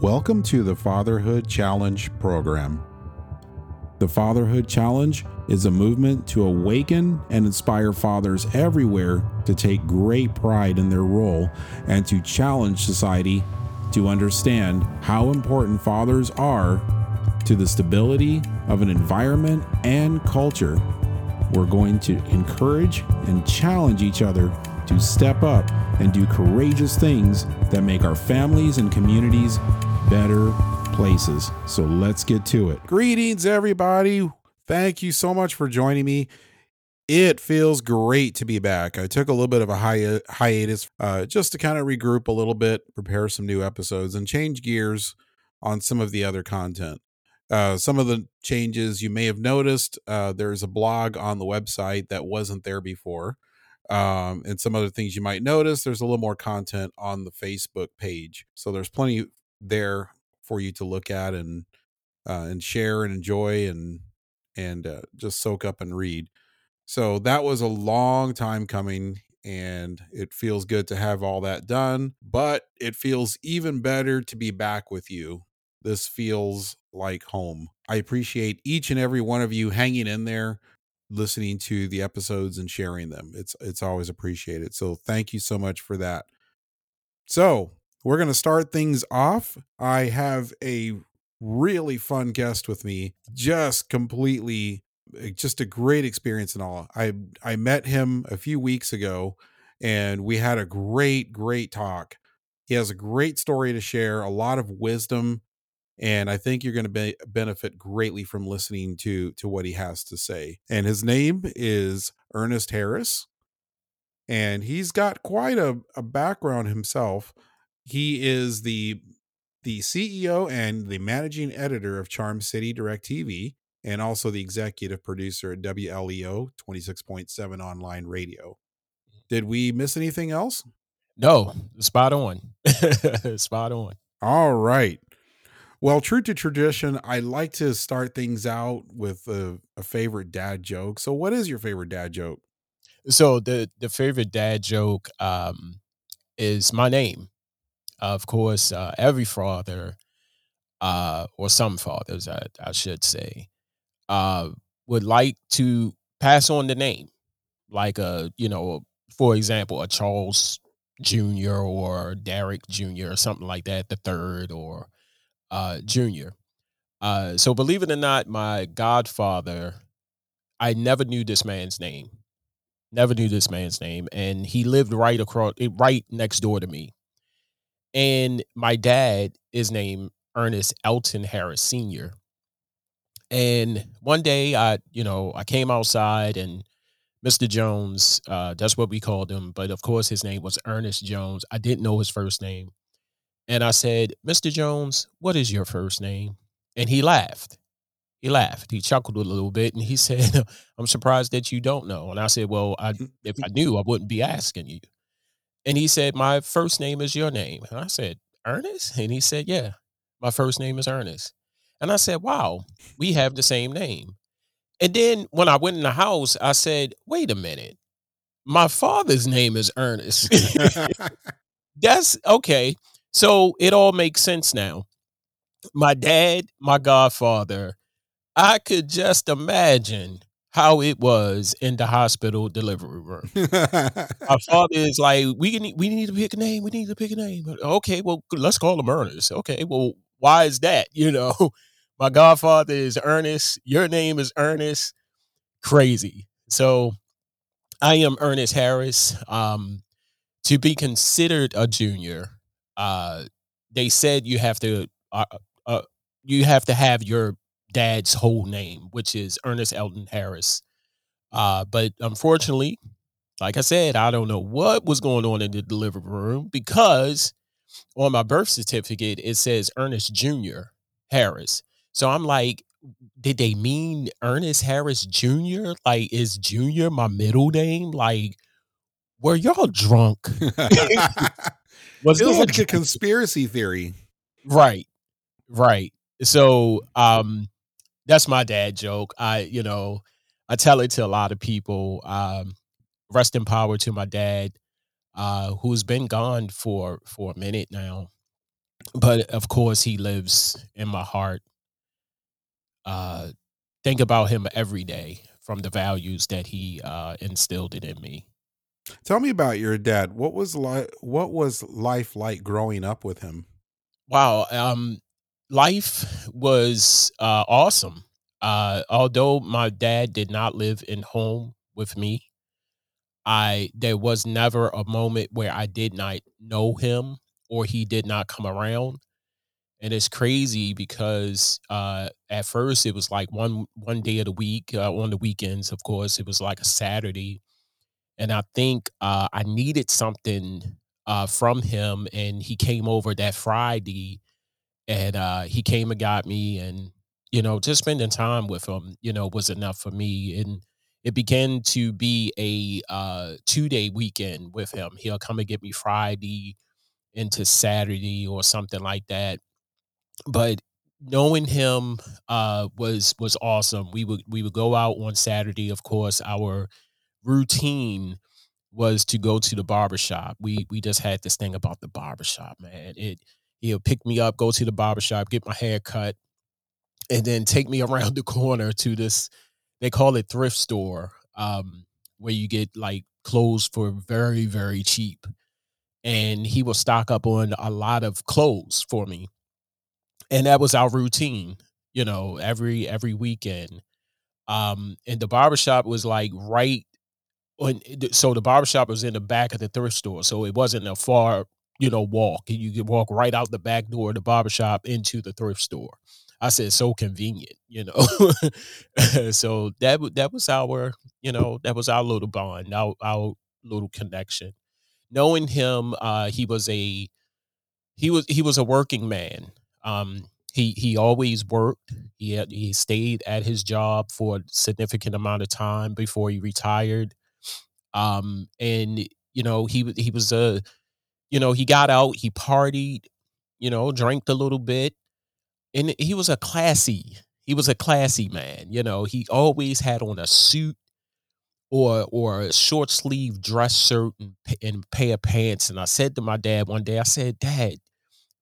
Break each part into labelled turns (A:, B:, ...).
A: Welcome to the Fatherhood Challenge program. The Fatherhood Challenge is a movement to awaken and inspire fathers everywhere to take great pride in their role and to challenge society to understand how important fathers are to the stability of an environment and culture. We're going to encourage and challenge each other to step up and do courageous things that make our families and communities better places. So let's get to it. Greetings, everybody. Thank you so much for joining me. It feels great to be back. I took a little bit of a hi- hiatus uh, just to kind of regroup a little bit, prepare some new episodes, and change gears on some of the other content. Uh, some of the changes you may have noticed uh, there's a blog on the website that wasn't there before. Um, and some other things you might notice there's a little more content on the Facebook page. So there's plenty there for you to look at and uh, and share and enjoy and and uh, just soak up and read. So that was a long time coming and it feels good to have all that done, but it feels even better to be back with you. This feels like home. I appreciate each and every one of you hanging in there, listening to the episodes and sharing them. It's it's always appreciated. So thank you so much for that. So, we're going to start things off. I have a really fun guest with me, just completely eh, just a great experience and all. I I met him a few weeks ago and we had a great great talk. He has a great story to share, a lot of wisdom, and I think you're going to be, benefit greatly from listening to to what he has to say. And his name is Ernest Harris, and he's got quite a, a background himself. He is the the CEO and the managing editor of Charm City Direct TV, and also the executive producer at WLEO 26.7 online radio. Did we miss anything else?
B: No, spot on. spot on.
A: All right. Well, true to tradition, I like to start things out with a, a, favorite dad joke. So, what is your favorite dad joke?
B: So, the the favorite dad joke um, is my name of course, uh, every father, uh, or some fathers, I, I should say, uh, would like to pass on the name, like a, you know, for example, a Charles Jr. or Derek Jr. or something like that, the third or uh, Junior. Uh, so believe it or not, my godfather, I never knew this man's name. Never knew this man's name, and he lived right across, right next door to me. And my dad is named Ernest Elton Harris Sr. And one day I, you know, I came outside and Mr. Jones, uh, that's what we called him, but of course his name was Ernest Jones. I didn't know his first name. And I said, Mr. Jones, what is your first name? And he laughed. He laughed. He chuckled a little bit and he said, I'm surprised that you don't know. And I said, Well, I, if I knew, I wouldn't be asking you. And he said, My first name is your name. And I said, Ernest? And he said, Yeah, my first name is Ernest. And I said, Wow, we have the same name. And then when I went in the house, I said, Wait a minute. My father's name is Ernest. That's okay. So it all makes sense now. My dad, my godfather, I could just imagine how it was in the hospital delivery room. My father is like, we need we need to pick a name. We need to pick a name. Okay, well, let's call him Ernest. Okay, well, why is that? You know, my godfather is Ernest. Your name is Ernest. Crazy. So, I am Ernest Harris. Um, to be considered a junior, uh, they said you have to uh, uh, you have to have your dad's whole name, which is Ernest Elton Harris. Uh, but unfortunately, like I said, I don't know what was going on in the delivery room because on my birth certificate it says Ernest Jr. Harris. So I'm like, did they mean Ernest Harris Jr.? Like, is Junior my middle name? Like, were y'all drunk?
A: was it was like a conspiracy theory.
B: Right. Right. So um that's my dad joke. I, you know, I tell it to a lot of people. Um, rest in power to my dad, uh, who's been gone for for a minute now. but of course he lives in my heart. Uh, think about him every day from the values that he uh, instilled it in me.
A: Tell me about your dad. What was like? What was life like growing up with him?
B: Wow, um, life was uh, awesome. Uh, although my dad did not live in home with me, I there was never a moment where I did not know him or he did not come around. And it's crazy because uh, at first it was like one one day of the week uh, on the weekends. Of course, it was like a Saturday, and I think uh, I needed something uh, from him, and he came over that Friday, and uh, he came and got me, and you know, just spending time with him, you know, was enough for me, and it began to be a uh, two day weekend with him. He'll come and get me Friday into Saturday or something like that. But knowing him uh, was was awesome. We would we would go out on Saturday. Of course, our routine was to go to the barbershop. We we just had this thing about the barbershop, man. It he'll pick me up, go to the barbershop, get my hair cut, and then take me around the corner to this they call it thrift store, um, where you get like clothes for very, very cheap. And he will stock up on a lot of clothes for me. And that was our routine, you know, every every weekend. Um, and the barbershop was like right on so the barbershop was in the back of the thrift store. So it wasn't a far, you know, walk. You could walk right out the back door of the barbershop into the thrift store. I said so convenient, you know. so that that was our, you know, that was our little bond, our our little connection. Knowing him, uh, he was a he was he was a working man. Um, he he always worked. He had, he stayed at his job for a significant amount of time before he retired. Um, and you know he he was a you know he got out, he partied, you know, drank a little bit, and he was a classy he was a classy man you know he always had on a suit or or a short sleeve dress shirt and, and pair of pants and i said to my dad one day i said dad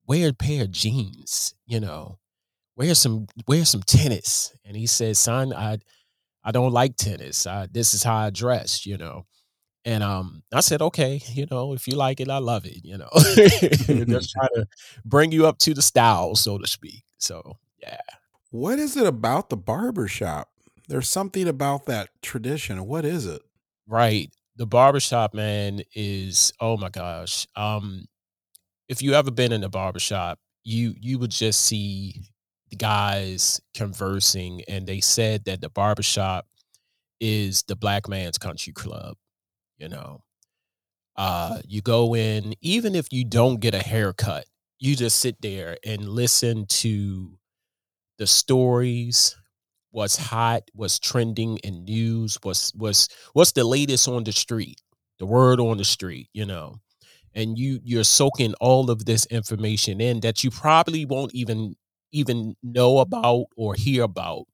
B: wear a pair of jeans you know wear some wear some tennis and he said son i i don't like tennis I, this is how i dress you know and um, I said, okay, you know, if you like it, I love it, you know. Just try to bring you up to the style, so to speak. So yeah.
A: What is it about the barbershop? There's something about that tradition. What is it?
B: Right. The barbershop, man, is oh my gosh. Um, if you ever been in a barbershop, you you would just see the guys conversing, and they said that the barbershop is the black man's country club you know? Uh you go in even if you don't get a haircut you just sit there and listen to the stories what's hot what's trending in news what's what's what's the latest on the street the word on the street you know? And you you're soaking all of this information in that you probably won't even even know about or hear about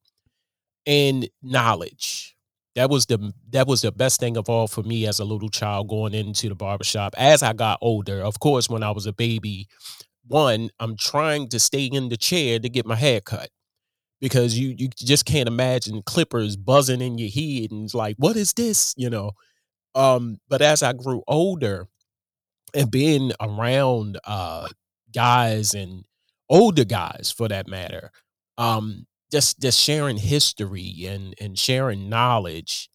B: and knowledge that was the that was the best thing of all for me as a little child going into the barbershop. As i got older of course when i was a baby one i'm trying to stay in the chair to get my hair cut because you you just can't imagine clippers buzzing in your head and it's like what is this? You know? Um but as i grew older and being around uh guys and older guys for that matter um just just sharing history and and sharing knowledge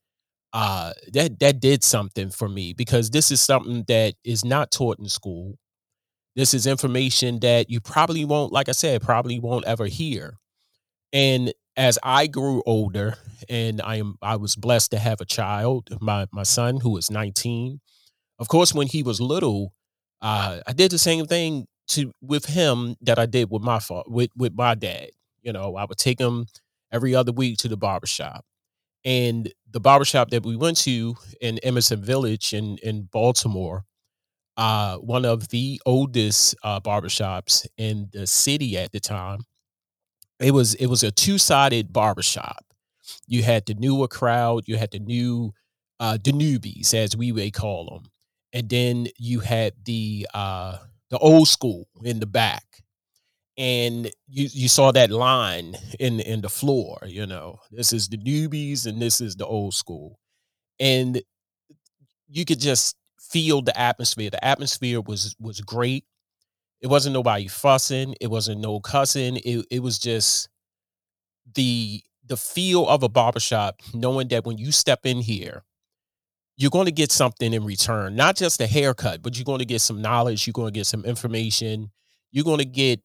B: uh that that did something for me because this is something that is not taught in school. This is information that you probably won't like i said probably won't ever hear. And as i grew older and i am i was blessed to have a child my my son who is 19 of course when he was little uh i did the same thing to with him that i did with my father with with my dad you know, I would take him every other week to the barbershop. And the barbershop that we went to in Edmondson Village in, in Baltimore, uh, one of the oldest uh, barbershops in the city at the time, it was it was a two-sided barbershop. You had the newer crowd, you had the new uh the newbies, as we may call them. And then you had the uh the old school in the back and you you saw that line in in the floor. You know, this is the newbies and this is the old school, and you could just feel the atmosphere. The atmosphere was was great. It wasn't nobody fussing. It wasn't no cussing. It it was just the the feel of a barbershop, knowing that when you step in here, you're going to get something in return. Not just a haircut, but you're going to get some knowledge. You're going to get some information. You're going to get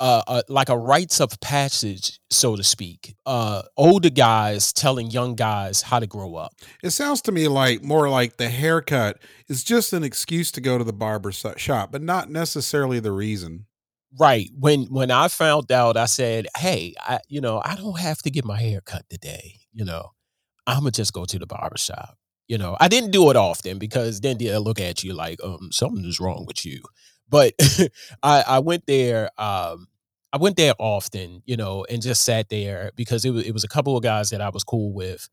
B: uh, uh, like a rites of passage, so to speak. Uh, older guys telling young guys how to grow up.
A: It sounds to me like more like the haircut is just an excuse to go to the barber shop, but not necessarily the reason.
B: Right. When when I found out, I said, "Hey, I you know I don't have to get my hair cut today. You know, I'm gonna just go to the barber shop. You know, I didn't do it often because then they'll look at you like, um, something is wrong with you. But I, I went there. Um, I went there often, you know, and just sat there because it was it was a couple of guys that I was cool with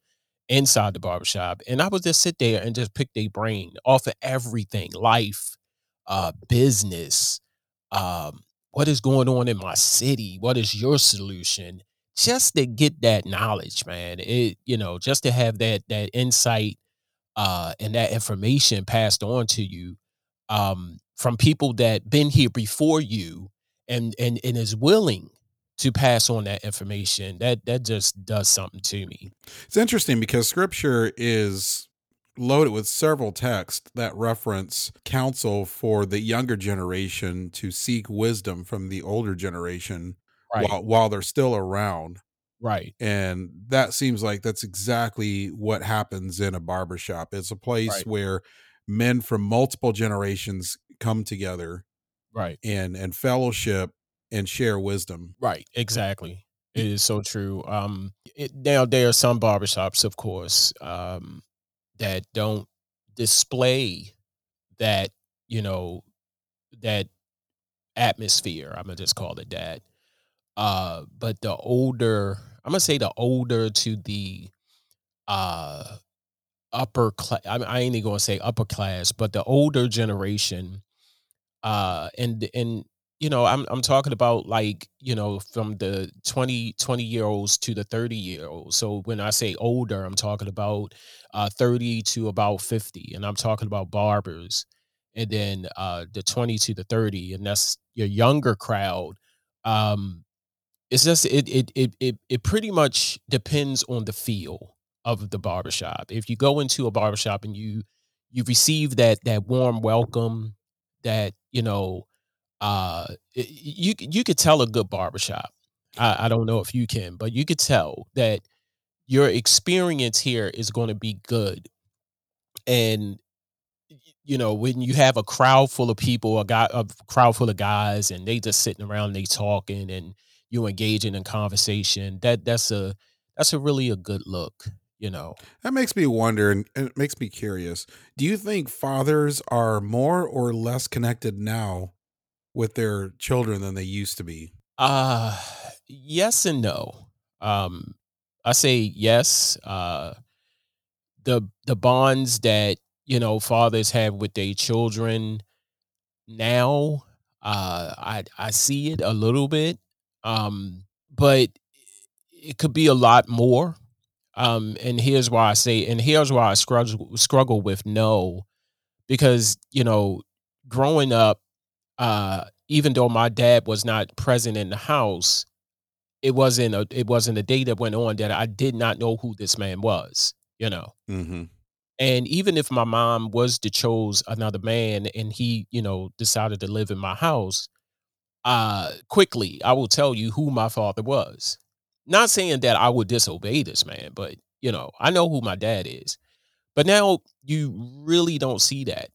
B: inside the barbershop, and I would just sit there and just pick their brain off of everything, life, uh, business, um, what is going on in my city, what is your solution, just to get that knowledge, man. It you know, just to have that that insight uh, and that information passed on to you um, from people that been here before you and and and is willing to pass on that information that that just does something to me
A: it's interesting because scripture is loaded with several texts that reference counsel for the younger generation to seek wisdom from the older generation right. while, while they're still around
B: right
A: and that seems like that's exactly what happens in a barbershop it's a place right. where men from multiple generations come together
B: right.
A: and and fellowship and share wisdom.
B: Right exactly. It is so true um it, now there are some barbershops of course um that don't display that you know that atmosphere i'm gonna just call it that uh but the older i'm gonna say the older to the uh upper class I, I ain't even gonna say upper class but the older generation uh and and you know i'm i'm talking about like you know from the 20 20 year olds to the 30 year olds. So when i say older i'm talking about uh 30 to about 50 and i'm talking about barbers and then uh the 20 to the 30 and that's your younger crowd um it's just it it it it, it pretty much depends on the feel of the barbershop. If you go into a barbershop and you you receive that that warm welcome that you know uh you you could tell a good barbershop. I, I don't know if you can but you could tell that your experience here is going to be good. And you know when you have a crowd full of people a guy a crowd full of guys and they just sitting around they talking and you engaging in conversation that that's a that's a really a good look you know.
A: That makes me wonder and it makes me curious. Do you think fathers are more or less connected now with their children than they used to be?
B: Uh yes and no. Um i say yes uh the the bonds that you know fathers have with their children now uh i i see it a little bit um but it could be a lot more um, and here's why I say, and here's why I struggle struggle with no, because you know, growing up, uh, even though my dad was not present in the house, it wasn't a it wasn't a day that went on that I did not know who this man was. You know,
A: mm-hmm.
B: and even if my mom was to chose another man and he, you know, decided to live in my house, uh, quickly I will tell you who my father was. Not saying that I would disobey this man, but you know, I know who my dad is. But now you really don't see that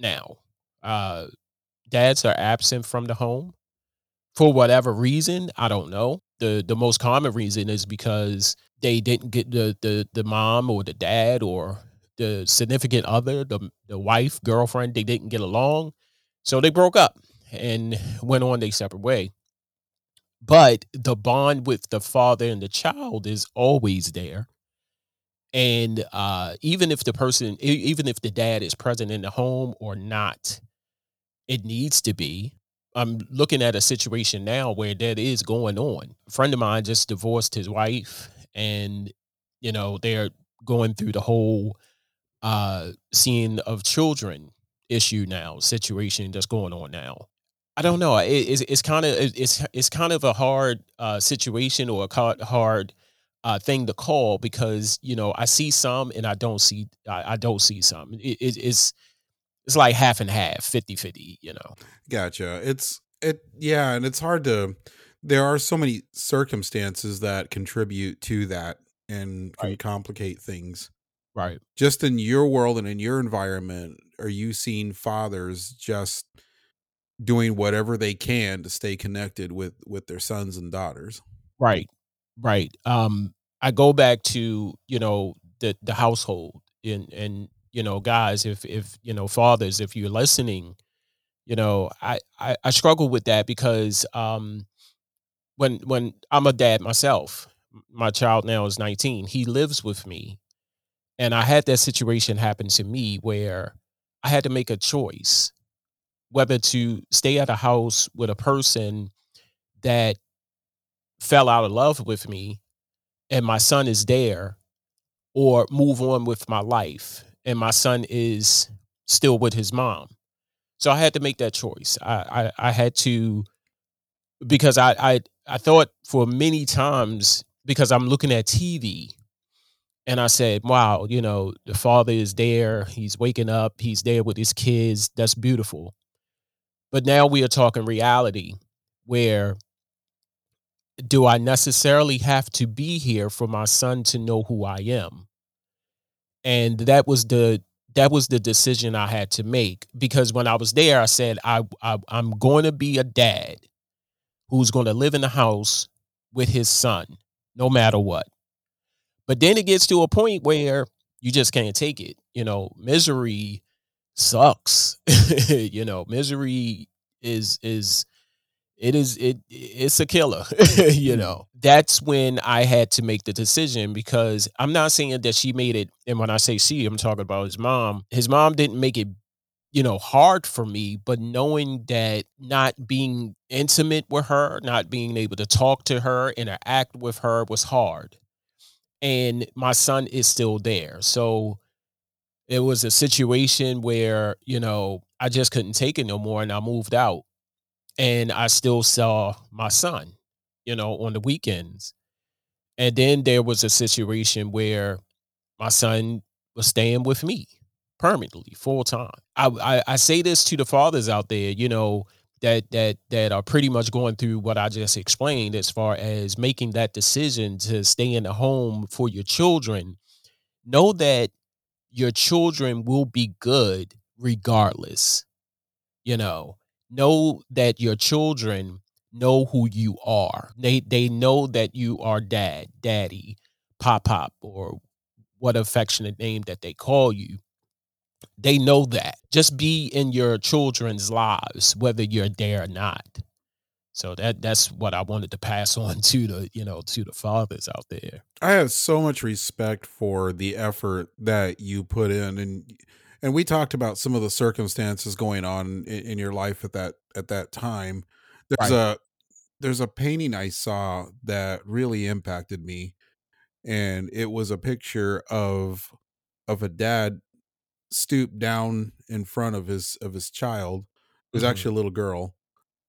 B: now. Uh dads are absent from the home for whatever reason, I don't know. The the most common reason is because they didn't get the the the mom or the dad or the significant other, the the wife, girlfriend, they didn't get along. So they broke up and went on their separate way but the bond with the father and the child is always there. And uh, even if the person even if the dad is present in the home or not it needs to be. I'm looking at a situation now where that is going on. A friend of mine just divorced his wife, and you know they're going through the whole uh seeing of children issue now situation that's going on now i don't know. It, it's, it's kind of it's it's kind of a hard uh situation or a hard uh thing to call because you know i see some and i don't see i, I don't see some. It, it, it's it's like half and half 50 50 you know.
A: Gotcha. It's it yeah and it's hard to there are so many circumstances that contribute to that and can right. complicate things.
B: Right.
A: Just in your world and in your environment, are you seeing fathers just doing whatever they can to stay connected with with their sons and daughters?
B: Right. Right. Um I go back to, you know, the the household and and you know, guys, if if you know, fathers, if you're listening, you know, I I, I struggle with that because um when when I'm a dad myself, my child now is 19. He lives with me and I had that situation happen to me where I had to make a choice whether to stay at a house with a person that fell out of love with me and my son is there or move on with my life and my son is still with his mom. So I had to make that choice. I I, I had to because I, I I thought for many times because I'm looking at TV and I said, wow, you know, the father is there. He's waking up. He's there with his kids. That's beautiful. But now we are talking reality where do I necessarily have to be here for my son to know who I am? And that was the that was the decision I had to make because when I was there, I said I, I I'm going to be a dad who's going to live in the house with his son, no matter what. But then it gets to a point where you just can't take it. You know, misery sucks. you know, misery is is it is it it's a killer you mm. know that's when i had to make the decision because i'm not saying that she made it and when i say she i'm talking about his mom his mom didn't make it you know hard for me but knowing that not being intimate with her not being able to talk to her interact with her was hard and my son is still there. So it was a situation where, you know, I just couldn't take it no more and I moved out. And I still saw my son, you know, on the weekends. And then there was a situation where my son was staying with me permanently, full time. I, I, I say this to the fathers out there, you know, that that that are pretty much going through what I just explained as far as making that decision to stay in the home for your children, know that your children will be good regardless. You know, know that your children know who you are. They they know that you are dad, daddy, pop pop, or what affectionate name that they call you they know that. Just be in your children's lives, whether you're there or not. So that that's what I wanted to pass on to the you know to the fathers out there.
A: I have so much respect for the effort that you put in, and and we talked about some of the circumstances going on in, in your life at that at that time. There's right. a there's a painting I saw that really impacted me, and it was a picture of of a dad stooped down in front of his of his child. It was mm-hmm. actually a little girl,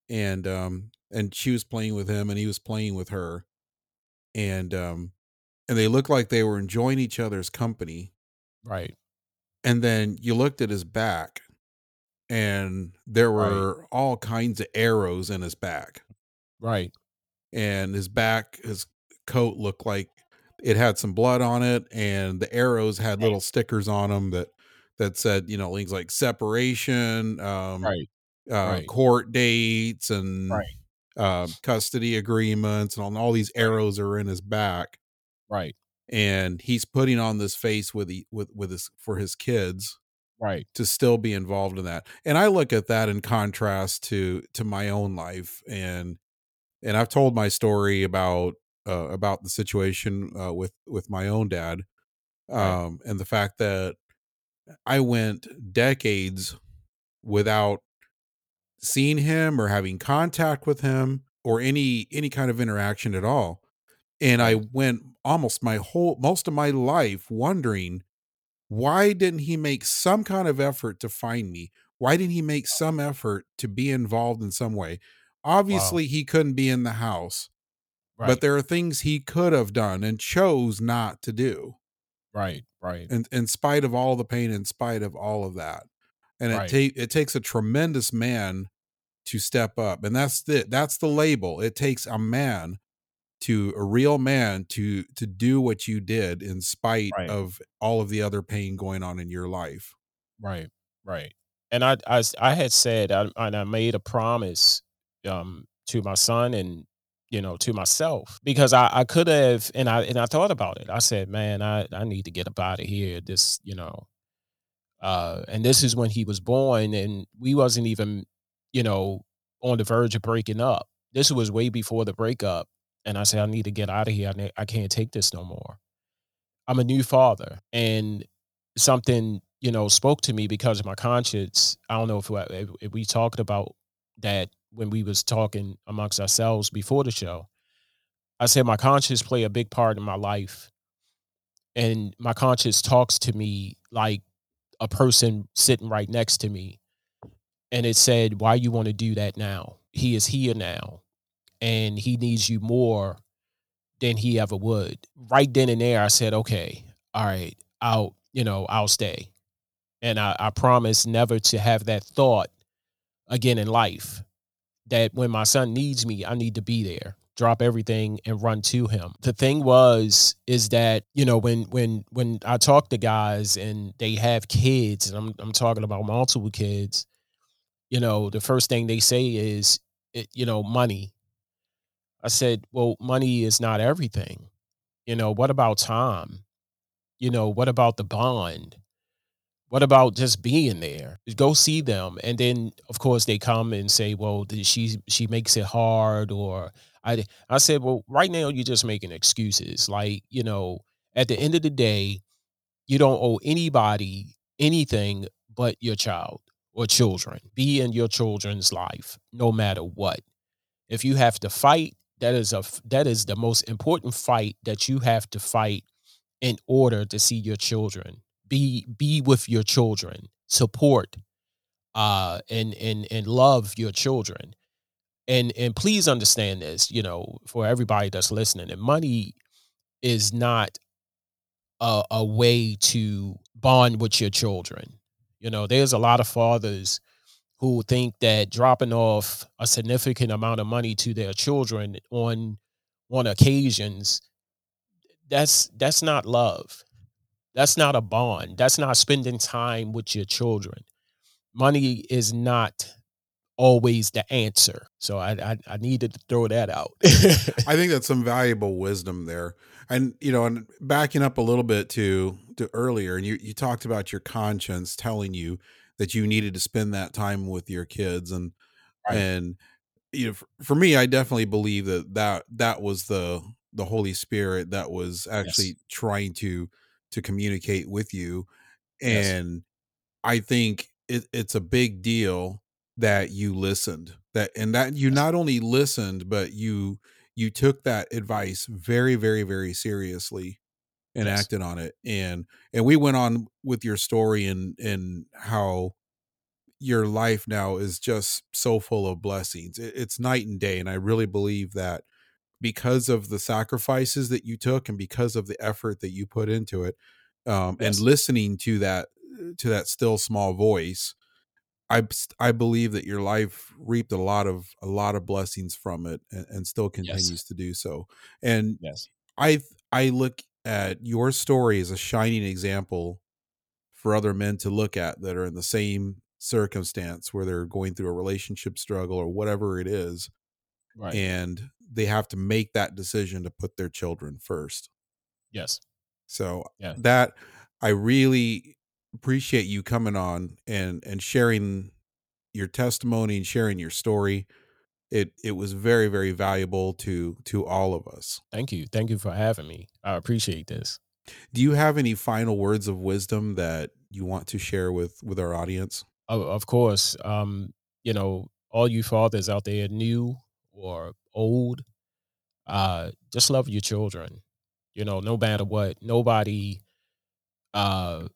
A: and um and she was playing with him, and he was playing with her, and um and they looked like they were enjoying each other's company.
B: Right.
A: And then you looked at his back, and there were right. all kinds of arrows in his back.
B: Right.
A: And his back, his coat looked like it had some blood on it, and the arrows had little stickers on them that that said, you know, things like separation, um,
B: right.
A: Uh, right. court dates, and
B: right.
A: Uh, custody agreements, and all, these arrows are in his back.
B: Right.
A: And he's putting on this face with he, with with his for his kids,
B: right,
A: to still be involved in that. And I look at that in contrast to to my own life, and and I've told my story about uh, about the situation uh, with with my own dad, um, and the fact that I went decades without seen him or having contact with him or any any kind of interaction at all. And I went almost my whole most of my life wondering why didn't he make some kind of effort to find me? Why didn't he make some effort to be involved in some way?
B: Wow.
A: Obviously, he couldn't be in the house, but there are things he could have done and chose not to do
B: Right. Right.
A: in in spite of all the pain, in spite of all of that. And it
B: Right.
A: take it takes a tremendous man to step up. And that's the that's the label. It takes a man to a real man to to do what you did in spite
B: Right.
A: of all of the other pain going on in your life.
B: Right. Right. And i i, I had said I and I made a promise, um, to my son and, you know, to myself because I I could have and I and I thought about it. I said, "Man, I I need to get up out of here." This, you know, uh, and this is when he was born, and we wasn't even, you know, on the verge of breaking up. This was way before the breakup, and I said, "I need to get out of here. I ne I can't take this no more." I'm a new father, and something, you know, spoke to me because of my conscience. I don't know if if we talked about that when we was talking amongst ourselves before the show. I said my conscience play a big part in my life, and my conscience talks to me like a person sitting right next to me, and it said, "Why you wanna do that now? He is here now, and he needs you more than he ever would." Right then and there, I said, "Okay, alright, I'll, you know, I'll stay." And I I promise never to have that thought again in life, that when my son needs me, I need to be there, drop everything and run to him. The thing was, is that, you know, when when when I talk to guys and they have kids, and I'm I'm talking about multiple kids, you know, the first thing they say is, eh, you know, "Money." I said, "Well, money is not everything." You know, what about time? You know, what about the bond? What about just being there? Go see them, and then, of course, they come and say, "Well, she's she makes it hard," or I I said, "Well, right now, you're just making excuses." Like, you know, at the end of the day, you don't owe anybody anything but your child or children. Be in your children's life no matter what. If you have to fight, that is a that is the most important fight that you have to fight in order to see your children. Be be with your children, support, uh, and and and love your children. And and please understand this, you know, for everybody that's listening, and money is not a a way to bond with your children. You know, there's a lot of fathers who think that dropping off a significant amount of money to their children on on occasions, that's that's not love. That's not a bond. That's not spending time with your children. Money is not always the answer. So I I I needed to throw that out.
A: I think that's some valuable wisdom there. And, you know, and backing up a little bit to to earlier, and you you talked about your conscience telling you that you needed to spend that time with your kids, and
B: Right.
A: and, you know, for for me, I definitely believe that that that was the the Holy Spirit that was
B: Yes.
A: actually trying to to communicate with you,
B: Yes.
A: and I think it it's a big deal that you listened, that and that you
B: Yes.
A: not only listened, but you you took that advice very, very, very seriously and
B: Yes.
A: acted on it, and and we went on with your story and and how your life now is just so full of blessings. It it's night and day, and I really believe that because of the sacrifices that you took and because of the effort that you put into it, um, and listening to that to that still small voice, I I believe that your life reaped a lot of a lot of blessings from it and and still
B: Yes.
A: continues to do so. And
B: Yes.
A: I I look at your story as a shining example for other men to look at that are in the same circumstance where they're going through a relationship struggle or whatever it is,
B: Right.
A: and they have to make that decision to put their children first.
B: Yes.
A: So,
B: Yeah.
A: that I really appreciate you coming on and and sharing your testimony and sharing your story. It it was very, very valuable to to all of us.
B: Thank you. Thank you for having me. I appreciate this.
A: Do you have any final words of wisdom that you want to share with with our audience?
B: Of course, um, you know all you fathers out there, new or old, uh, just love your children. You know, no matter what, nobody, uh,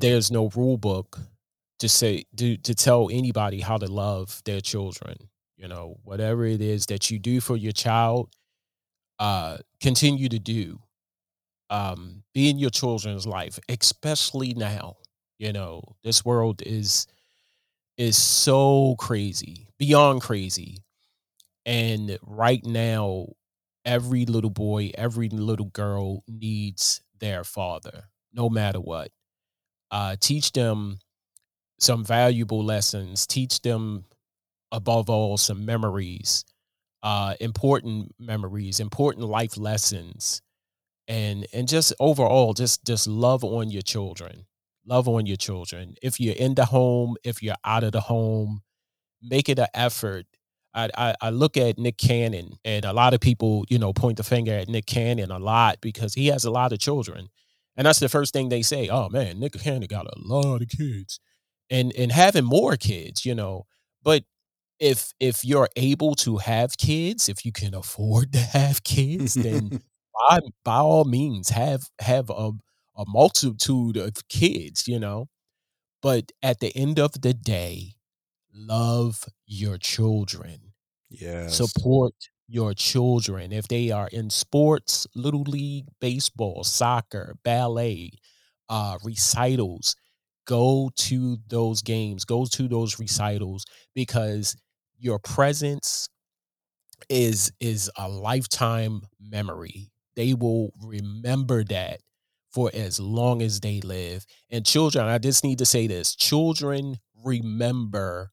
B: there's no rule book to say to to tell anybody how to love their children. You know, whatever it is that you do for your child, uh, continue to do. Um, be in your children's life, especially now. You know, this world is is so crazy, beyond crazy. And right now, every little boy, every little girl needs their father, no matter what. Uh, teach them some valuable lessons, teach them, above all, some memories, uh, important memories, important life lessons. And and just overall, just just love on your children. Love on your children. If you're in the home, if you're out of the home, make it an effort I, I, I look at Nick Cannon, and a lot of people, you know, point the finger at Nick Cannon a lot because he has a lot of children, and that's the first thing they say. Oh man, Nick Cannon got a lot of kids, and and having more kids, you know. But if if you're able to have kids, if you can afford to have kids, then by by all means have have a a multitude of kids, you know. But at the end of the day, love your children.
A: Yes.
B: Support your children. If they are in sports, little league, baseball, soccer, ballet, uh, recitals, go to those games, go to those recitals because your presence is is a lifetime memory. They will remember that for as long as they live. And children, I just need to say this children remember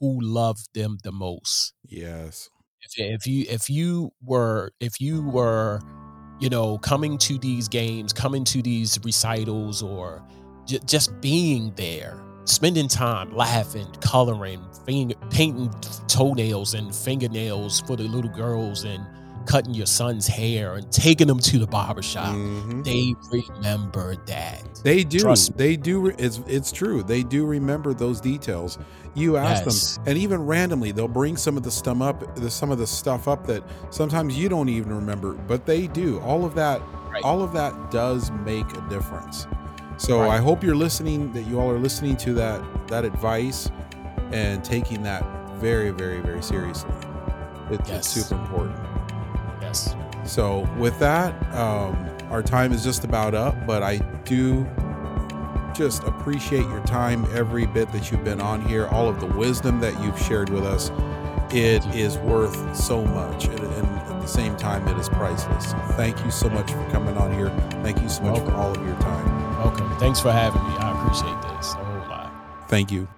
B: who loved them the most.
A: Yes.
B: If, if you if you were if you were you know coming to these games, coming to these recitals, or j- just being there, spending time laughing, coloring, painting toenails and fingernails for the little girls and cutting your son's hair and taking them to the barbershop. Mm-hmm. They remember that.
A: They do. Trust they do. It's it's true. They do remember those details. You ask yes. them, and even randomly, they'll bring some of the stuff up, the, some of the stuff up that sometimes you don't even remember, but they do. All of that, right. all of that does make a difference. So right. I hope you're listening. That you all are listening to that that advice and taking that very, very, very seriously. It, yes. It's super important.
B: Yes.
A: So with that, um, our time is just about up, but I do just appreciate your time, every bit that you've been on here, all of the wisdom that you've shared with us. It is worth so much, and, at the same time, it is priceless. Thank you so much for coming on here. Thank you so much Welcome. for all of your time.
B: Welcome. Thanks for having me. I appreciate this a whole lot.
A: Thank you.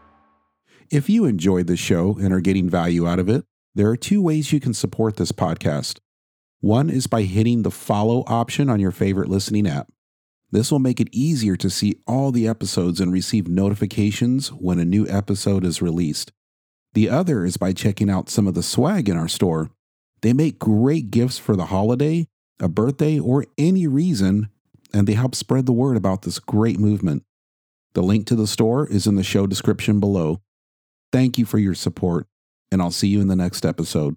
A: If you enjoyed the show and are getting value out of it, there are two ways you can support this podcast. One is by hitting the follow option on your favorite listening app. This will make it easier to see all the episodes and receive notifications when a new episode is released. The other is by checking out some of the swag in our store. They make great gifts for the holiday, a birthday, or any reason, and they help spread the word about this great movement. The link to the store is in the show description below. Thank you for your support, and I'll see you in the next episode.